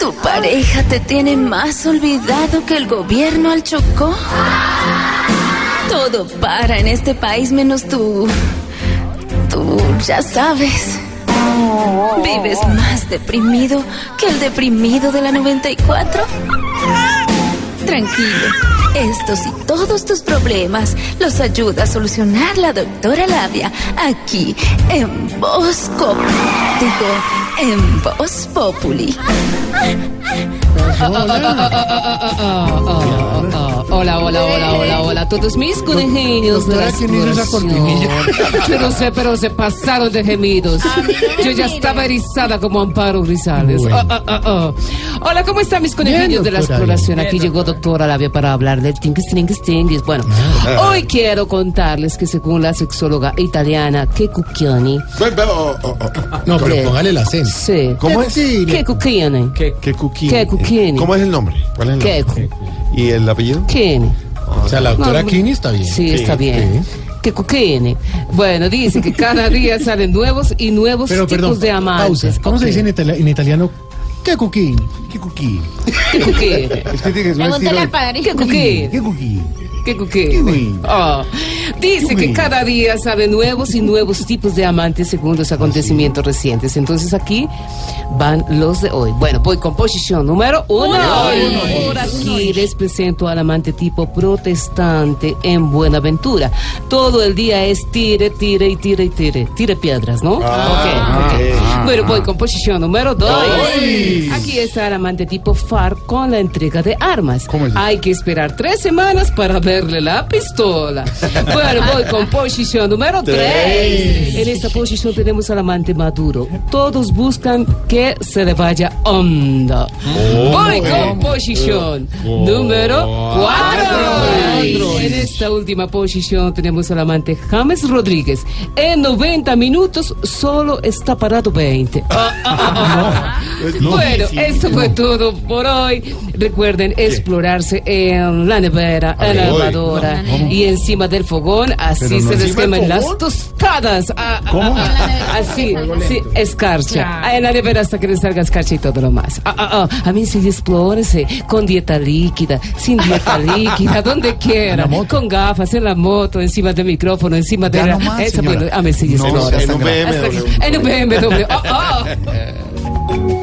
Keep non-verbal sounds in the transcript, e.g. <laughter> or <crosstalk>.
¿Tu pareja te tiene más olvidado que el gobierno al Chocó? Todo para en este país menos tú. Tú ya sabes. ¿Vives más deprimido que el deprimido de la 94? Tranquilo. Estos y todos tus problemas los ayuda a solucionar la doctora Labia aquí en Voz Digo, en Voz Populi. Hola, hola, hola, hola, hola. Todos mis conejillos de la Doctora, ¿quién hizo esa exploración. <laughs> Yo no sé, pero se pasaron de gemidos. Yo ya estaba erizada como Amparo Grisales. Bueno. Ah, ah, ah. Hola, ¿cómo están mis conejillos de la exploración? Aquí llegó doctora Labia para hablar del tinguis, tinguis, tinguis. Bueno, Ah. hoy quiero contarles que según la sexóloga italiana Kekuchiani, Bueno, pero, oh, oh, oh, No, pero póngale el acento. Sí. ¿Cómo es? Kekuchiani. ¿Qué cuquín? ¿Qué cuquín? ¿Cómo es el nombre? ¿Cuál es el nombre? Keku. ¿Y el apellido? Kini. O sea, la doctora No, Kini está bien. Sí, está bien. Que coquene. Bueno, dice que cada día <laughs> salen nuevos y nuevos Pero tipos perdón, de amantes. pausa. ¿Cómo Ok. se dice en, itali- en italiano? ¿Qué cuquín? ¿Qué cuquín? ¿Qué coquene? Es que tiene ser ¿Qué coquene? ¿Qué cuquín? ¿Qué coquene? Ah, Dice que cada día salen nuevos y nuevos tipos de amantes según los acontecimientos recientes. Entonces aquí van los de hoy. Bueno, voy con posición número uno. Por aquí les presento al amante tipo protestante en Buenaventura. Todo el día es tire, tire y tire y tire. Tire piedras, ¿no? Ah, ok, ok. ok. Bueno, voy con posición número dos. Aquí está el amante tipo FARC con la entrega de armas. ¿Cómo es? Hay que esperar tres semanas para verle la pistola. <laughs> Bueno, voy con posición número tres. En esta posición tenemos al amante maduro. Todos buscan que se le vaya onda. Voy con posición número cuatro. En esta última posición tenemos al amante James Rodríguez. En 90 minutos solo está parado 20. Ah, ah, ah, ah. Bueno, esto fue todo por hoy. Recuerden explorarse en la nevera, en la lavadora y encima del fogón. Así se les queman las tostadas. Ah, ah, ah, ah, así, sí, escarcha. En la nevera hasta que les salga escarcha y todo lo más. Ah, ah, ah. A mí sí, explórense con dieta líquida, sin dieta <laughs> líquida, donde quiera, con gafas, en la moto, encima del micrófono, encima de la. a mí sí, No, explórense. en un BMW. En un BMW. Ah, ah.